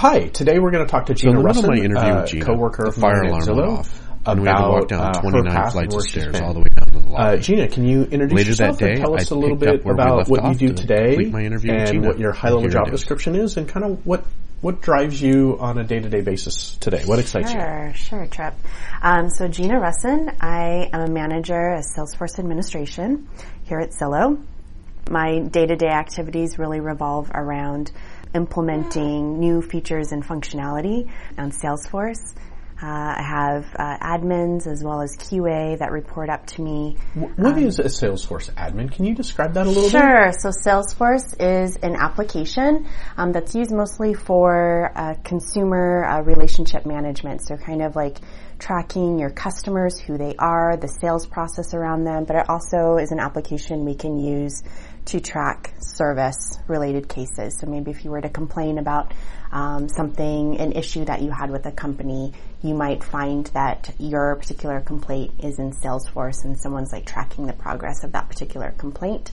Hi, today we're going to talk to Gina the middle Russin, my interview uh, with Gina, coworker the fire alarm Zillow, went off, and we had to about walk down uh, her 29 path flights of stairs all the way down to the lobby. Uh, Gina, can you introduce Later yourself that and tell us I a little bit about what you do to today my interview with and Gina. what your high-level Here job it is. description is, and kind of what what drives you on a day-to-day basis today? What excites you? Sure, sure, Trip. Um, so Gina Russin, I am a manager of Salesforce administration here at Zillow. My day-to-day activities really revolve around implementing new features and functionality on Salesforce. Uh, I have uh, admins as well as QA that report up to me. What is a Salesforce admin? Can you describe that a little bit? Sure. So Salesforce is an application um, that's used mostly for uh, consumer uh, relationship management. So kind of like tracking your customers, who they are, the sales process around them, but it also is an application we can use to track service related cases. So maybe if you were to complain about um, something, an issue that you had with a company, you might find that your particular complaint is in Salesforce and someone's like tracking the progress of that particular complaint.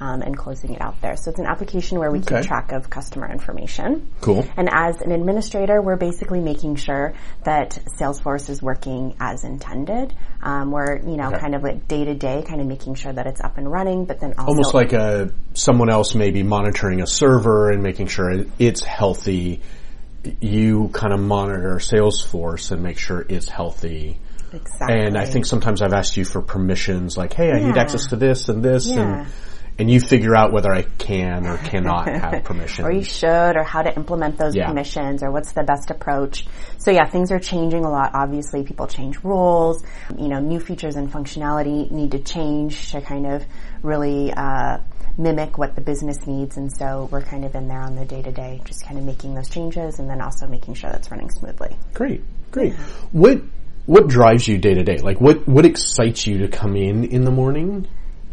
Um, and closing it out there. So it's an application where we Okay. keep track of customer information. Cool. And as an administrator, we're basically making sure that Salesforce is working as intended. Um, we're, you know, Okay. kind of like day to day, kind of making sure that it's up and running, but then also Almost like a someone else maybe monitoring a server and making sure it's healthy. You kind of monitor Salesforce and make sure it's healthy. exactly. And I think sometimes I've asked you for permissions, like, "Hey, I need access to this and this," Yeah. and and you figure out whether I can or cannot have permission. or you should, or how to implement those Yeah. permissions, or what's the best approach. So yeah, things are changing a lot. Obviously, people change rules. You know, new features and functionality need to change to kind of really uh, mimic what the business needs. And so we're kind of in there on the day to day, just kind of making those changes, and then also making sure that's running smoothly. Great, great. What what drives you day to day? Like, what what excites you to come in in the morning?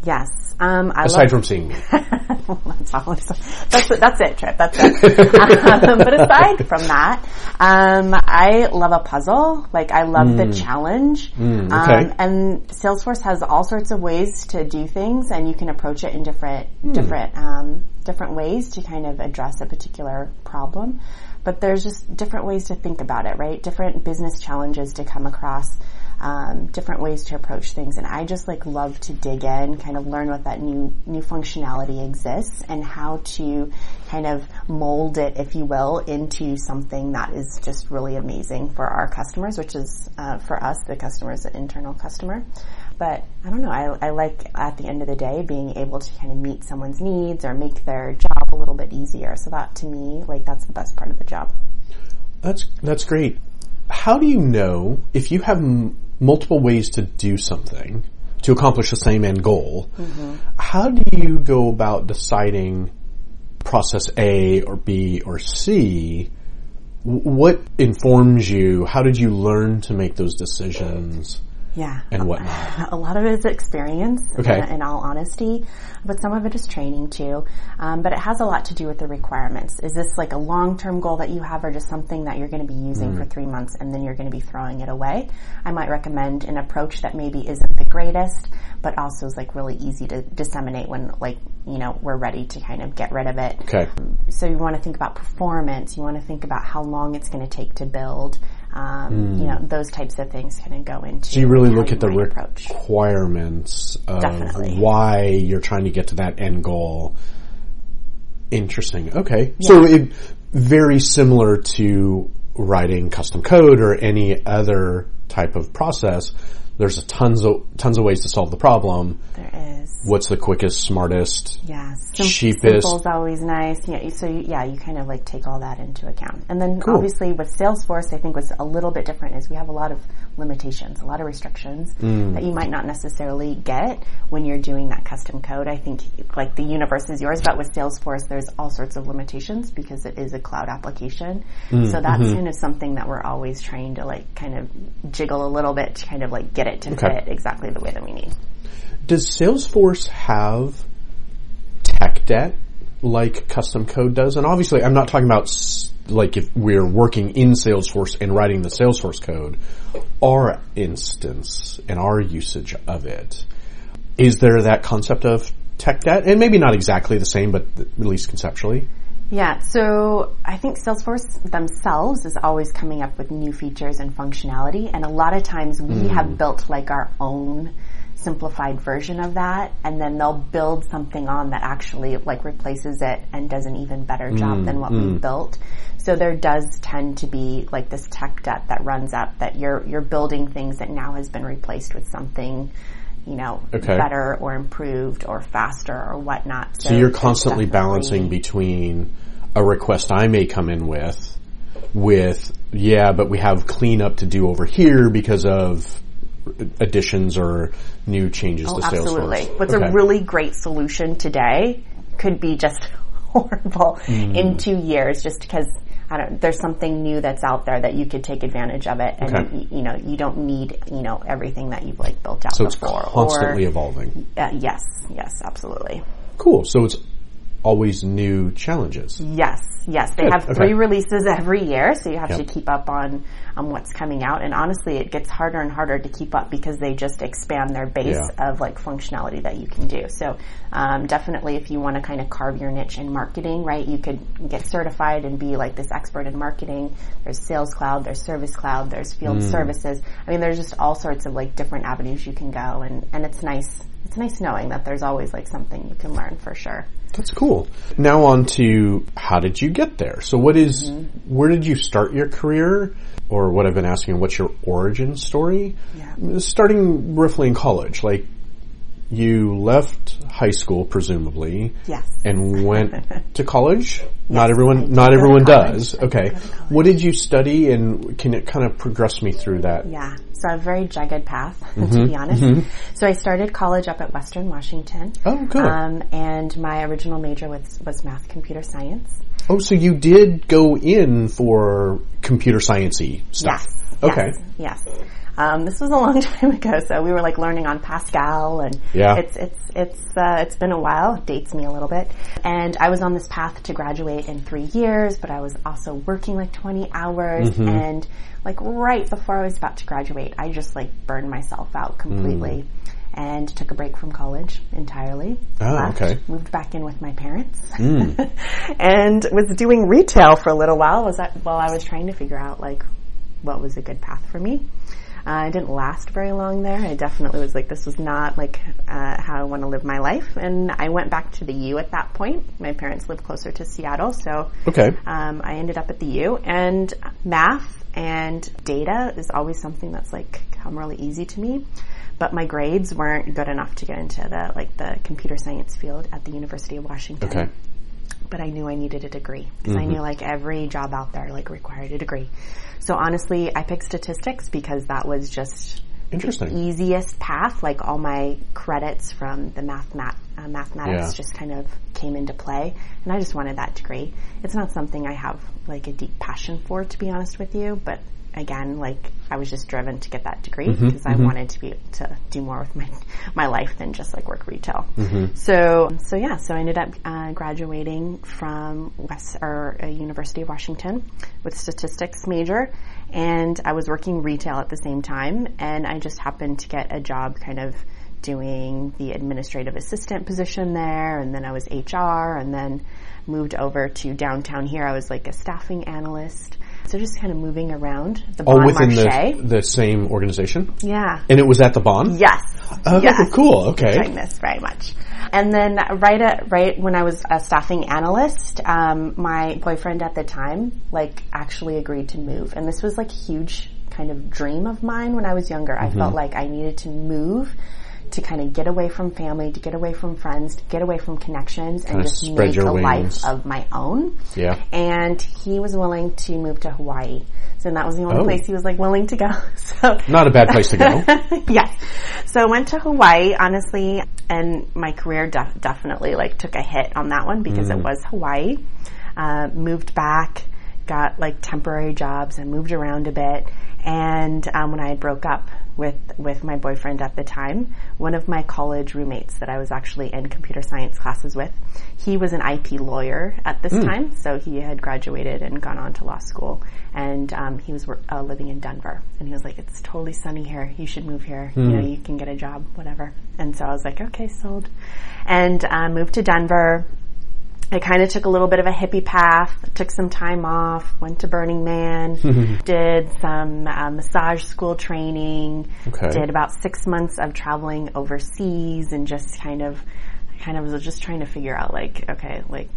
Yes. Um, I Aside from seeing me, that's all. That's it. That's it, Trip. That's it. um, but aside from that, um, I love a puzzle. Like I love the challenge. Mm, okay. um, and Salesforce has all sorts of ways to do things, and you can approach it in different Hmm. different um, different ways to kind of address a particular problem. But there's just different ways to think about it, right? Different business challenges to come across um, different ways to approach things. And I just like love to dig in, kind of learn what that new new functionality exists and how to kind of mold it, if you will, into something that is just really amazing for our customers, which is uh, for us, the customer is an internal customer. But I don't know. I, I like at the end of the day being able to kind of meet someone's needs or make their job a little bit easier. So that to me, like that's the best part of the job. that's that's great. How do you know if you have multiple ways to do something to accomplish the same end goal? Mm-hmm. How do you go about deciding process A or B or C? What informs you? How did you learn to make those decisions Yeah. and whatnot? a lot of it is experience, Okay. uh, in all honesty, but some of it is training too. Um, but it has a lot to do with the requirements. Is this like a long-term goal that you have, or just something that you're going to be using Mm. for three months and then you're going to be throwing it away? I might recommend an approach that maybe isn't the greatest, but also is like really easy to disseminate when like you know we're ready to kind of get rid of it. Okay. So you want to think about performance. You want to think about how long it's going to take to build. Um, You know those types of things kind of go into. Mm. So you really look at the approach. requirements of Definitely. why you're trying to get to that end goal. Interesting. Okay. So it very similar to writing custom code or any other type of process. There's a tons of tons of ways to solve the problem. Is. What's the quickest, smartest? Yeah, sim- cheapest. Simple's always nice. Yeah, so you, yeah, you kind of like take all that into account. And then Cool. obviously with Salesforce, I think what's a little bit different is we have a lot of limitations, a lot of restrictions Mm. that you might not necessarily get when you're doing that custom code. I think like the universe is yours, but with Salesforce, there's all sorts of limitations because it is a cloud application. Mm, so that's mm-hmm. kind of something that we're always trying to like kind of jiggle a little bit to kind of like get it to Okay. fit exactly the way that we need. Does Salesforce have tech debt like custom code does? And obviously, I'm not talking about like if we're working in Salesforce and writing the Salesforce code. Our instance and our usage of it is there that concept of tech debt, and maybe not exactly the same, but at least conceptually. Yeah, so I think Salesforce themselves is always coming up with new features and functionality, and a lot of times we have hmm. built like our own simplified version of that, and then they'll build something on that actually like replaces it and does an even better job mm, than what we've mm. built. So there does tend to be like this tech debt that runs up that you're you're building things that now has been replaced with something, you know, Okay. better or improved or faster or whatnot. So you're constantly balancing between a request I may come in with, with, yeah, but we have cleanup to do over here because of additions or new changes Oh, to Salesforce. absolutely. What's Okay. a really great solution today could be just horrible Hmm. in two years just because I don't, there's something new that's out there that you could take advantage of it and Okay. y- you know you don't need you know everything that you've like built out So it's before constantly or evolving. uh, yes yes absolutely Cool. So it's always new challenges. Yes, yes. They Good, have okay. three releases every year, so you have Yep. to keep up on on what's coming out. And honestly, it gets harder and harder to keep up because they just expand their base Yeah. of like functionality that you can do. So um, definitely, if you want to kind of carve your niche in marketing, right, you could get certified and be like this expert in marketing. There's Sales Cloud, there's Service Cloud, there's Field Hmm. Services. I mean, there's just all sorts of like different avenues you can go, and and it's nice. It's nice knowing that there's always like something you can learn for sure. That's cool. Now on to how did you get there? So what is- Mm-hmm. where did you start your career? Or what I've been asking, what's your origin story? Yeah. Starting roughly in college, like you left high school presumably Yes. and went to college. not everyone, not everyone does. Okay. go to college. What did you study and can it kind of progress me through that? Yeah, so a very jagged path, Mm-hmm. to be honest. So I started college up at Western Washington. Oh, good. Um, and my original major was, was math computer science. Oh, so you did go in for computer sciencey stuff. Yes. Okay. Yes. yes. Um, this was a long time ago, so we were like learning on Pascal, and Yeah. it's it's it's uh, it's been a while. It dates me a little bit, and I was on this path to graduate in three years, but I was also working like twenty hours, Mm-hmm. and like right before I was about to graduate, I just like burned myself out completely. And took a break from college entirely. Mm. Oh, left, okay. Mm. Moved back in with my parents, and was doing retail for a little while. Was that while I was trying to figure out like what was a good path for me. Uh, I didn't last very long there. I definitely was like, this was not like uh, how I want to live my life. And I went back to the U at that point. My parents lived closer to Seattle, so Okay. um, I ended up at the U. And math and data is always something that's like come really easy to me. But my grades weren't good enough to get into the like the computer science field at the University of Washington Okay. but I knew I needed a degree because I knew like every job out there like required a degree. So honestly, I picked statistics because that was just Interesting. the easiest path. Like all my credits from the math mat, uh, mathematics Yeah. just kind of came into play, and I just wanted that degree. It's not something I have like a deep passion for, to be honest with you, but. Again, like I was just driven to get that degree because I wanted to be able to do more with my my life than just like work retail. So, so yeah, so I ended up uh, graduating from West or uh, University of Washington with statistics major, and I was working retail at the same time, and I just happened to get a job kind of doing the administrative assistant position there, and then I was HR, and then moved over to downtown here. I was like a staffing analyst. So just kind of moving around the All Bon within Marché. the, the same organization? yeah. And it was at the Bon? Yes. Oh, yes. cool. Okay. Enjoying this very much. And then right at right when I was a staffing analyst, um, my boyfriend at the time like actually agreed to move, and this was like a huge kind of dream of mine when I was younger. I Mm-hmm. felt like I needed to move to kind of get away from family, to get away from friends, to get away from connections, and Kinda just make a wings. life of my own. Yeah. And he was willing to move to Hawaii. So that was the only Oh. place he was like willing to go. So Not a bad place to go. yes. So I went to Hawaii, honestly, and my career def- definitely like took a hit on that one because it was Hawaii. Uh, moved back, got like temporary jobs and moved around a bit. And um, when I broke up with with my boyfriend at the time, one of my college roommates that I was actually in computer science classes with, he was an IP lawyer at this time, so he had graduated and gone on to law school, and um, he was uh, living in Denver. And he was like, "It's totally sunny here. You should move here. You know, you can get a job, whatever." And so I was like, "Okay, sold," and uh, moved to Denver I kind of took a little bit of a hippie path, took some time off, went to Burning Man, did some uh, massage school training, Okay. did about six months of traveling overseas and just kind of, kind of was just trying to figure out like, okay, like,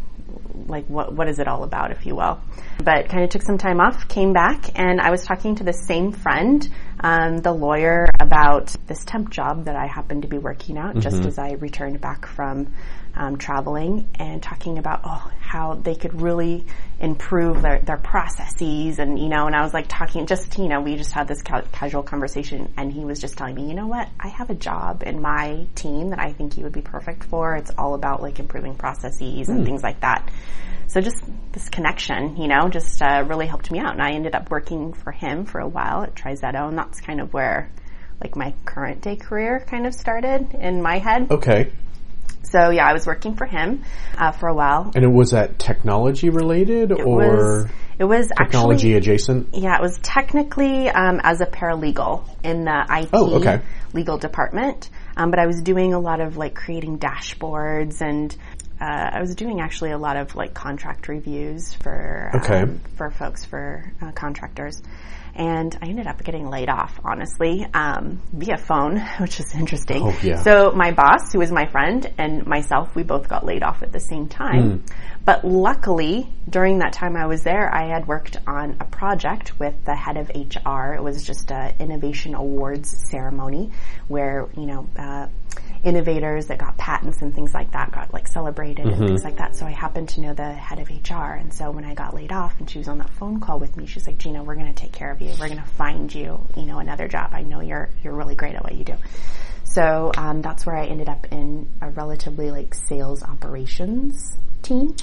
like what, what is it all about, if you will. But kind of took some time off, came back, and I was talking to the same friend, um, the lawyer, about this temp job that I happened to be working out just as I returned back from um, traveling and talking about oh how they could really improve their, their processes. And you know and I was like talking just you know we just had this ca- casual conversation and he was just telling me you know what? I have a job in my team that I think you would be perfect for. It's all about like improving processes and things like that. So just this connection you know just uh, really helped me out. And I ended up working for him for a while at Trizetto and that's kind of where like my current day career kind of started in my head. Okay. So yeah, I was working for him uh, for a while. And it was that technology related It or was it was technology actually adjacent? yeah, it was technically um, as a paralegal in the IT Oh, okay. legal department, um, but I was doing a lot of like creating dashboards and. Uh, I was doing actually a lot of like contract reviews for Okay. um, for folks for uh, contractors, and I ended up getting laid off honestly um, via phone, which is interesting. Oh, yeah. So my boss, who was my friend, and myself, we both got laid off at the same time. But luckily, during that time I was there, I had worked on a project with the head of HR. It was just a innovation awards ceremony where you know. Uh, innovators that got patents and things like that got like celebrated and things like that. So I happened to know the head of HR. And so when I got laid off and she was on that phone call with me, she's like, Gina, we're going to take care of you. We're going to find you, you know, another job. I know you're, you're really great at what you do. So, um, that's where I ended up in a relatively like sales operations team.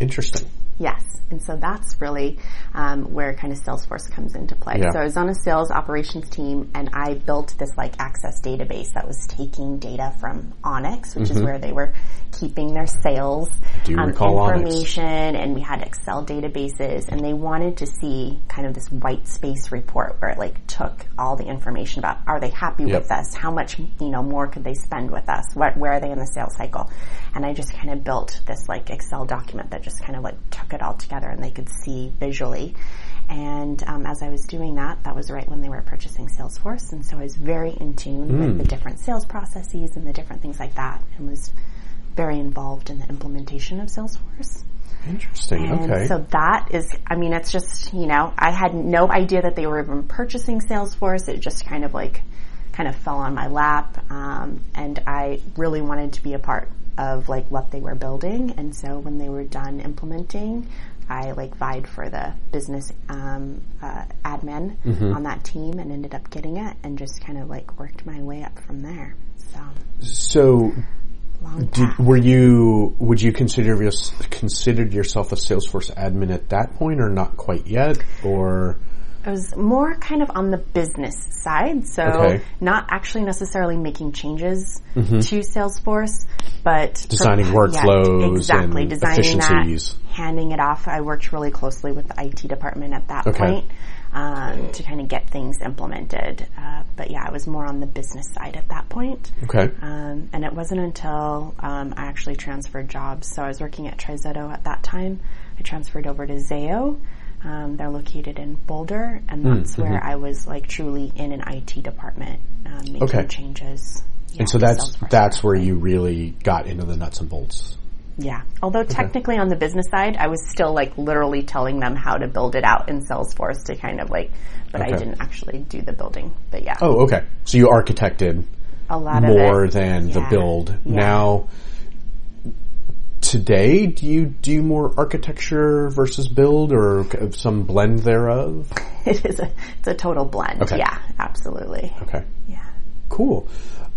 Interesting. Yes. And so that's really um, where kind of Salesforce comes into play. Yeah. So I was on a sales operations team and I built this like access database that was taking data from Onyx, which is where they were keeping their sales Mm-hmm. Um, recall Onyx? information and we had Excel databases and they wanted to see kind of this white space report where it like took all the information about are they happy Yep. with us? How much, you know, more could they spend with us? What, where are they in the sales cycle? And I just kind of built this like Excel document that just kind of like took it all together and they could see visually. And um, as I was doing that, that was right when they were purchasing Salesforce, and so I was very in tune Hmm. with the different sales processes and the different things like that, and was very involved in the implementation of Salesforce. Interesting. And okay. so that is, I mean, it's just, you know, I had no idea that they were even purchasing Salesforce. It just kind of like, kind of fell on my lap. Um, and I really wanted to be a part of like what they were building. And so when they were done implementing, I like vied for the business um, uh, admin Mm-hmm. on that team and ended up getting it and just kind of like worked my way up from there. So so Did, were you? Would you consider your, considered yourself a Salesforce admin at that point, or not quite yet? Or I was more kind of on the business side, so Okay. not actually necessarily making changes to Salesforce, but Mm-hmm. Designing yeah, workflows exactly and designing that, handing it off. I worked really closely with the IT department at that Okay. point um, to kind of get things implemented. Uh, but yeah, I was more on the business side at that point. okay, Um, and it wasn't until um, I actually transferred jobs. So I was working at Trizetto at that time. I transferred over to Zayo. Um, they're located in Boulder, and Hmm, that's where mm-hmm. I was like truly in an IT department um, making Okay. changes. Yeah, and so that's that's where you really got into the nuts and bolts. Yeah. Although technically on the business side, I was still like literally telling them how to build it out in Salesforce to kind of like, but I didn't actually do the building. But yeah, Oh, okay. So you architected a lot more of it. than the build. Yeah. Now, today, do you do more architecture versus build, or some blend thereof? it is a it's a total blend. Okay. Yeah, absolutely. Okay. Yeah. Cool.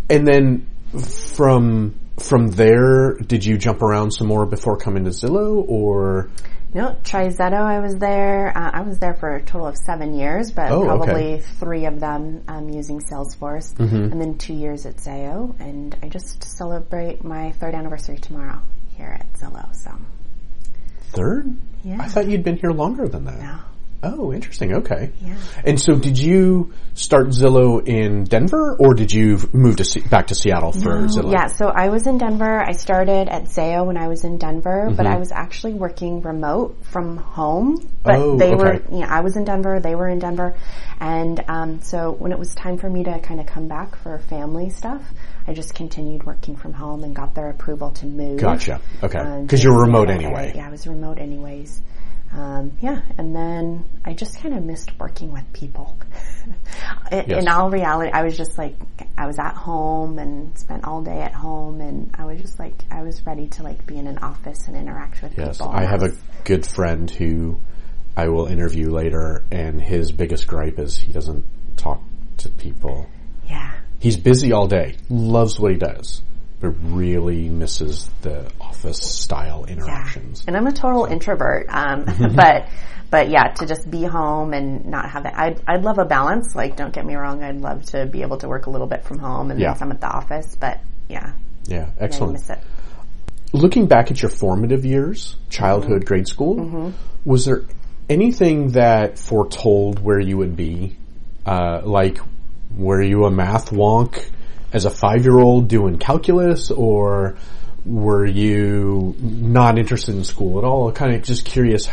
And then from from there, did you jump around some more before coming to Zillow, or No, Trizetto, I was there. Uh, I was there for a total of seven years, but Oh, okay. probably three of them um, using Salesforce, Mm-hmm. and then two years at Zayo. And I just celebrate my third anniversary tomorrow here at Zillow. So third? yeah, I thought you'd been here longer than that. no, Oh, interesting. Okay. Yeah. And so, did you start Zillow in Denver, or did you move to back to Seattle for Zillow? Yeah, so I was in Denver. I started at Zayo when I was in Denver, but Mm-hmm. I was actually working remote from home. But Oh, they were, okay. yeah, I was in Denver, they were in Denver. And um, so when it was time for me to kind of come back for family stuff, I just continued working from home and got their approval to move. Gotcha. Okay. um, Because to you're remote Seattle anyway. Yeah, I was remote anyways. Um, yeah, and then I just kind of missed working with people. in, Yes. in all reality, I was just like, I was at home and spent all day at home, and I was just like, I was ready to like be in an office and interact with Yes, people. I have a good friend who I will interview later, and his biggest gripe is he doesn't talk to people. yeah, He's busy all day, loves what he does, but really misses the office style interactions. And I'm a total introvert. Um, but, but yeah, to just be home and not have that, I'd, I'd love a balance. Like, don't get me wrong. I'd love to be able to work a little bit from home and Yeah. then some at the office. But yeah, Yeah, I excellent. miss it. Looking back at your formative years, childhood, grade school, was there anything that foretold where you would be? Uh, like, were you a math wonk as a five-year-old doing calculus, or were you not interested in school at all? Kind of just curious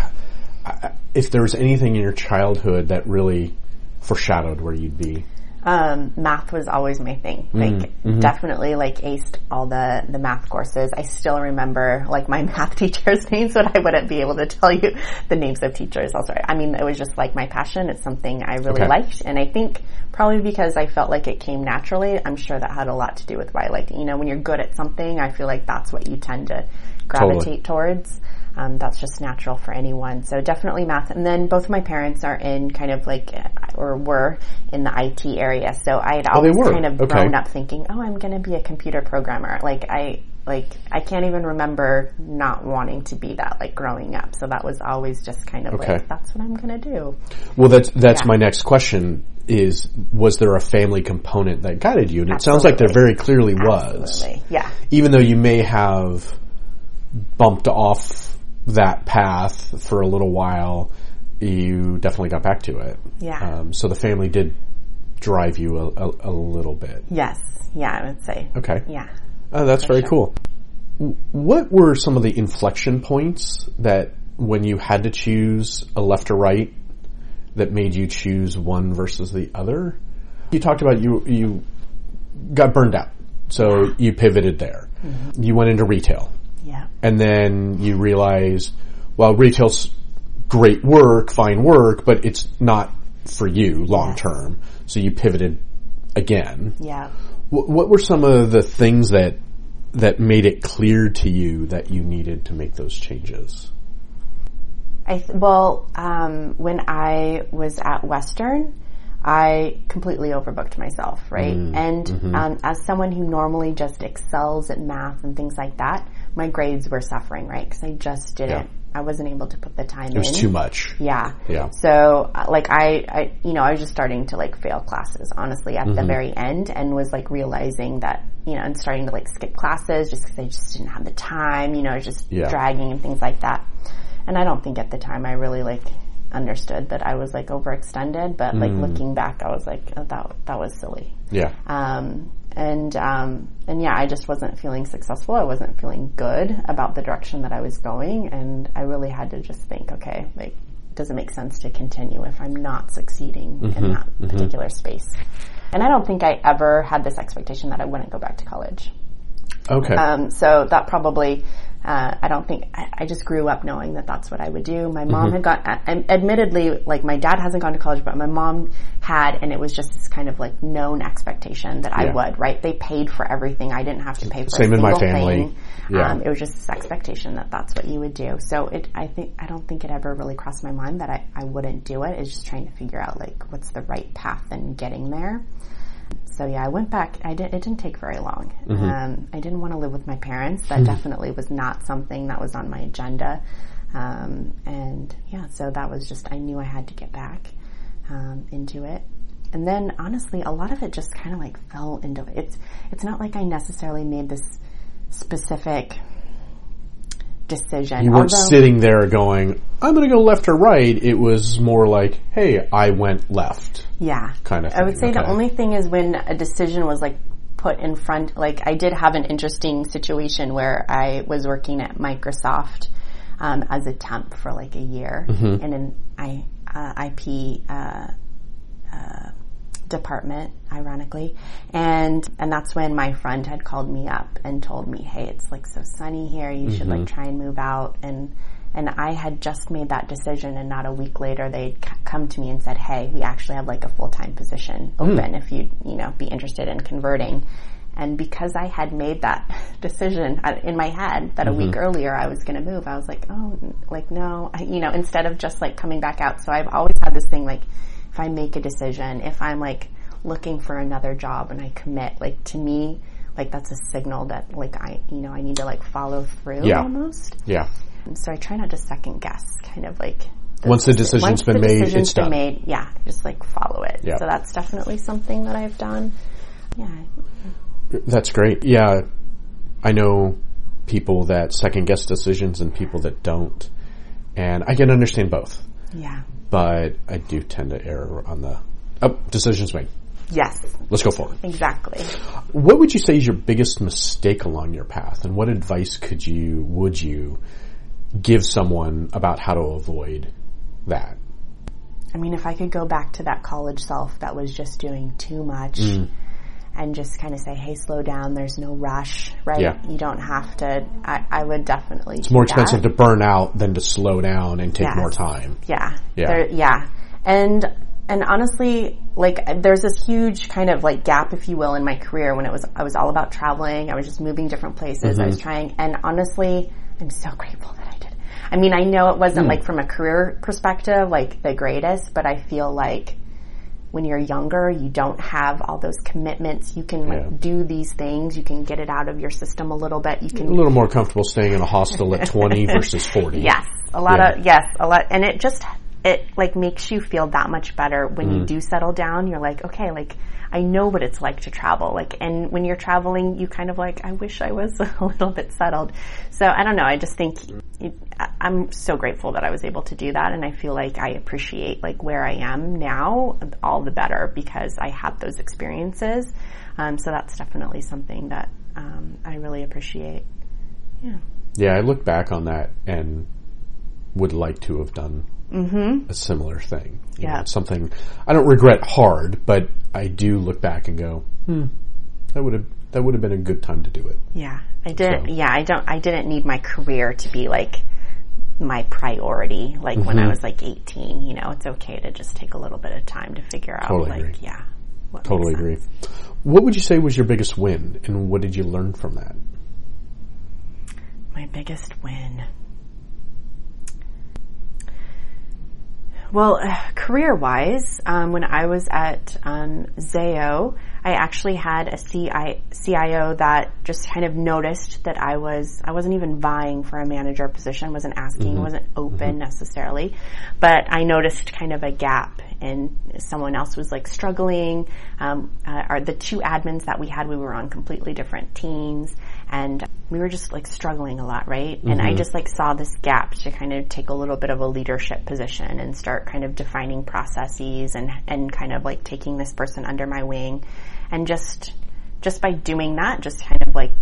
if there was anything in your childhood that really foreshadowed where you'd be. Um, math was always my thing. Like definitely like aced all the, the math courses. I still remember like my math teachers' names, but I wouldn't be able to tell you the names of teachers. Also, I mean, it was just like my passion. It's something I really Okay. liked. And I think probably because I felt like it came naturally, I'm sure that had a lot to do with why I liked it. You know, when you're good at something, I feel like that's what you tend to gravitate towards. Um, that's just natural for anyone. So definitely math. And then both of my parents are in kind of like, uh, or were in the IT area. So I had Oh, always kind of Okay. grown up thinking, oh, I'm going to be a computer programmer. Like I, like I can't even remember not wanting to be that like growing up. So that was always just kind of Okay. like, that's what I'm going to do. Well, that's that's Yeah. my next question. Is was there a family component that guided you? And it sounds like there very clearly was. Absolutely. Yeah. Even though you may have bumped off that path for a little while, you definitely got back to it. Yeah. Um, so the family did drive you a, a, a little bit. Yes. Yeah, I would say. Okay. Yeah. Oh, that's very sure. cool. What were some of the inflection points that when you had to choose a left or right that made you choose one versus the other? You talked about you you got burned out, so you pivoted there. You went into retail, Yeah. and then you realize, well, retail's great work, fine work, but it's not for you long term. So you pivoted again. Yeah. Wh- What were some of the things that that made it clear to you that you needed to make those changes? I th- well, um, when I was at Western, I completely overbooked myself, right? and um, as someone who normally just excels at math and things like that, my grades were suffering, right? Because I just didn't, I wasn't able to put the time in. It was too much. Yeah. Yeah. So, uh, like, I, I, you know, I was just starting to like fail classes, honestly, at the Mm-hmm. very end, and was like realizing that, you know, and starting to like skip classes just because I just didn't have the time, you know, just Yeah. dragging and things like that. And I don't think at the time I really like understood that I was like overextended, but like Mm. looking back, I was like, oh, that that was silly. Yeah. Um, and um, and yeah, I just wasn't feeling successful. I wasn't feeling good about the direction that I was going, and I really had to just think, okay, like, does it make sense to continue if I'm not succeeding in that particular space? And I don't think I ever had this expectation that I wouldn't go back to college. Okay. Um, so that probably, uh, I don't think, I, I just grew up knowing that that's what I would do. My mom had gone, uh, admittedly, like my dad hasn't gone to college, but my mom had, and it was just this kind of like known expectation that I would, right? They paid for everything. I didn't have to pay for Same in my family. thing. Yeah. Um, it was just this expectation that that's what you would do. So it, I think, I don't think it ever really crossed my mind that I, I wouldn't do it. It's just trying to figure out like what's the right path and getting there. So yeah, I went back. I didn't. It didn't take very long. Um, I didn't want to live with my parents. That definitely was not something that was on my agenda. Um, and yeah, so that was just. I knew I had to get back um, into it. And then honestly, a lot of it just kind of like fell into it. It's. It's not like I necessarily made this specific decision. You weren't Although- sitting there going, I'm going to go left or right. It was more like, hey, I went left. Yeah. kind of I would thing, say the only thing is when a decision was like put in front, like I did have an interesting situation where I was working at Microsoft um, as a temp for like a year Mm-hmm. in an I, uh, IP uh, uh, department, ironically, and and that's when my friend had called me up and told me, "Hey, it's like so sunny here. You should Mm-hmm. like try and move out." And and I had just made that decision, and not a week later, they'd c- come to me and said, "Hey, we actually have like a full time position open. If you you know be interested in converting." And because I had made that decision uh, in my head that a week earlier I was going to move, I was like, oh, like no, I, you know, instead of just like coming back out. So I've always had this thing like, if I make a decision, if I'm like looking for another job and I commit, like to me, like that's a signal that like I, you know, I need to like follow through Yeah. almost. Yeah. And so I try not to second guess, kind of like. Once the deci- decision's once been the made, decision's it's been done. Made, yeah, just like follow it. Yeah. So that's definitely something that I've done. Yeah, That's great. Yeah. I know people that second guess decisions and people that don't. And I can understand both. yeah, But I do tend to err on the, oh, decisions made. yes, Let's go forward. exactly. What would you say is your biggest mistake along your path, and what advice could you would you give someone about how to avoid that? I mean, if I could go back to that college self that was just doing too much Mm. And just kind of say, hey, slow down, there's no rush, right? Yeah. You don't have to, I, I would definitely. It's more expensive to burn out than to slow down and take Yes. more time. Yeah. Yeah. There, yeah. And, and honestly, like, there's this huge kind of like gap, if you will, in my career when it was, I was all about traveling. I was just moving different places. I was mm-hmm. trying, and honestly, I'm so grateful that I did. I mean, I know it wasn't mm. like from a career perspective, like the greatest, but I feel like when you're younger, you don't have all those commitments. You can like Yeah. do these things. You can get it out of your system a little bit. You can A little more comfortable staying in a hostel at 20 versus 40. Yes, a lot Yeah. of yes, a lot, and it just it like makes you feel that much better when Mm. you do settle down. You're like, okay, like I know what it's like to travel. Like, and when you're traveling, you kind of like, I wish I was a little bit settled. So I don't know. I just think it, I'm so grateful that I was able to do that, and I feel like I appreciate like where I am now all the better because I had those experiences. Um, so that's definitely something that um, I really appreciate. Yeah. Yeah, I look back on that and would like to have done a similar thing. You Yeah. it's something I don't regret hard, but I do look back and go, hmm, that would have that would have been a good time to do it. Yeah, I didn't. So- Yeah, I don't. I didn't need my career to be like my priority. Like when Mm-hmm. I was like 18, you know, it's okay to just take a little bit of time to figure out. Totally like, agree. yeah, Totally agree. What would you say was your biggest win, and what did you learn from that? My biggest win. Well, uh, career-wise, um, when I was at um, Zayo, I actually had a CI, CIO that just kind of noticed that I was I wasn't even vying for a manager position, wasn't asking, wasn't open necessarily, but I noticed kind of a gap and someone else was like struggling. Um, uh, our, the two admins that we had, we were on completely different teams, and we were just like struggling a lot, right? And I mm-hmm. just like saw this gap to kind of take a little bit of a leadership position and start kind of defining processes and and kind of like taking this person under my wing, and just just by doing that, just kind of like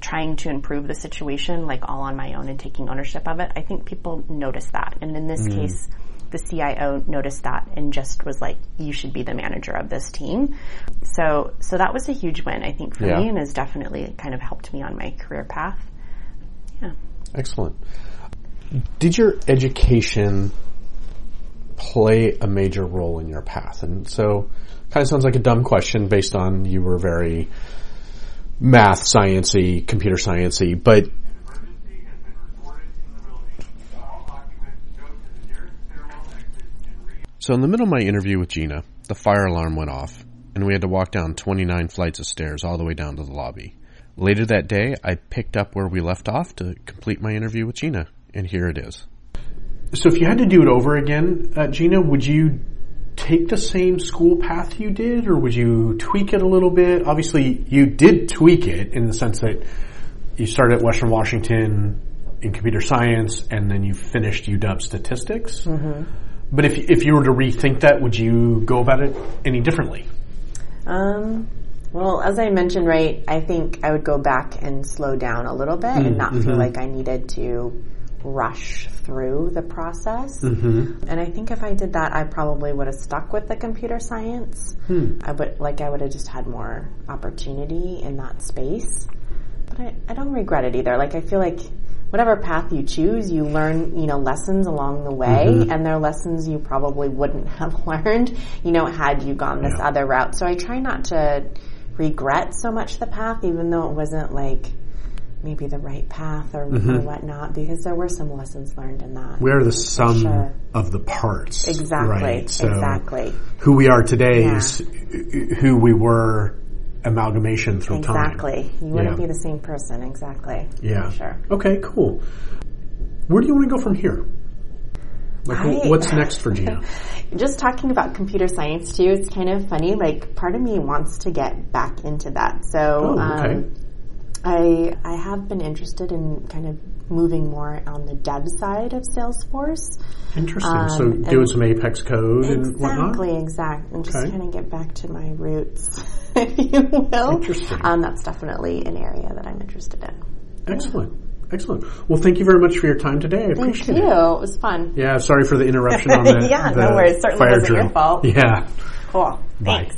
trying to improve the situation like all on my own and taking ownership of it, I think people notice that. And in this mm-hmm. case, the CIO noticed that and just was like, you should be the manager of this team. So, so that was a huge win, I think, for Yeah. me and has definitely kind of helped me on my career path. Yeah. Excellent. Did your education play a major role in your path? And so, kind of sounds like a dumb question based on you were very math sciencey, computer sciencey, but Emergency has been reported in the building. All occupants go to the nearest stairwell exit and re- So in the middle of my interview with Gina, the fire alarm went off, and we had to walk down 29 flights of stairs all the way down to the lobby. Later that day, I picked up where we left off to complete my interview with Gina, and here it is. So if you had to do it over again, uh, Gina, would you take the same school path you did, or would you tweak it a little bit? Obviously, you did tweak it in the sense that you started at Western Washington in computer science, and then you finished UW statistics. Mm-hmm. But if if you were to rethink that, would you go about it any differently? Um, well, as I mentioned, right, I think I would go back and slow down a little bit and not feel like I needed to rush through the process. Mm-hmm. And I think if I did that, I probably would have stuck with the computer science. I would like I would have just had more opportunity in that space. But I, I don't regret it either. Like I feel like whatever path you choose, you learn, you know, lessons along the way, mm-hmm. and they're lessons you probably wouldn't have learned, you know, had you gone this Yeah. other route. So I try not to regret so much the path, even though it wasn't like maybe the right path or, or mm-hmm. whatnot, because there were some lessons learned in that. We are the sum sure. of the parts. Exactly. Right. So exactly. who we are today Yeah. is who we were amalgamation through time. Exactly. You wouldn't Yeah. be the same person. Exactly. Yeah. Sure. Okay, cool. Where do you want to go from here? Like, I- what's next for Gina? Just talking about computer science too, it's kind of funny. Like part of me wants to get back into that. So Oh, okay. um, I I have been interested in kind of moving more on the dev side of Salesforce. Interesting. so um, doing some Apex code and whatnot. Exactly, exact, and just Okay. kind of get back to my roots, if you will. Interesting. Um, that's definitely an area that I'm interested in. Excellent. Excellent. Well, thank you very much for your time today. I Thank appreciate you. it. It was fun. Yeah, sorry for the interruption on the Yeah, no worries. Certainly wasn't your fault. Yeah. Cool. Bye. Thanks.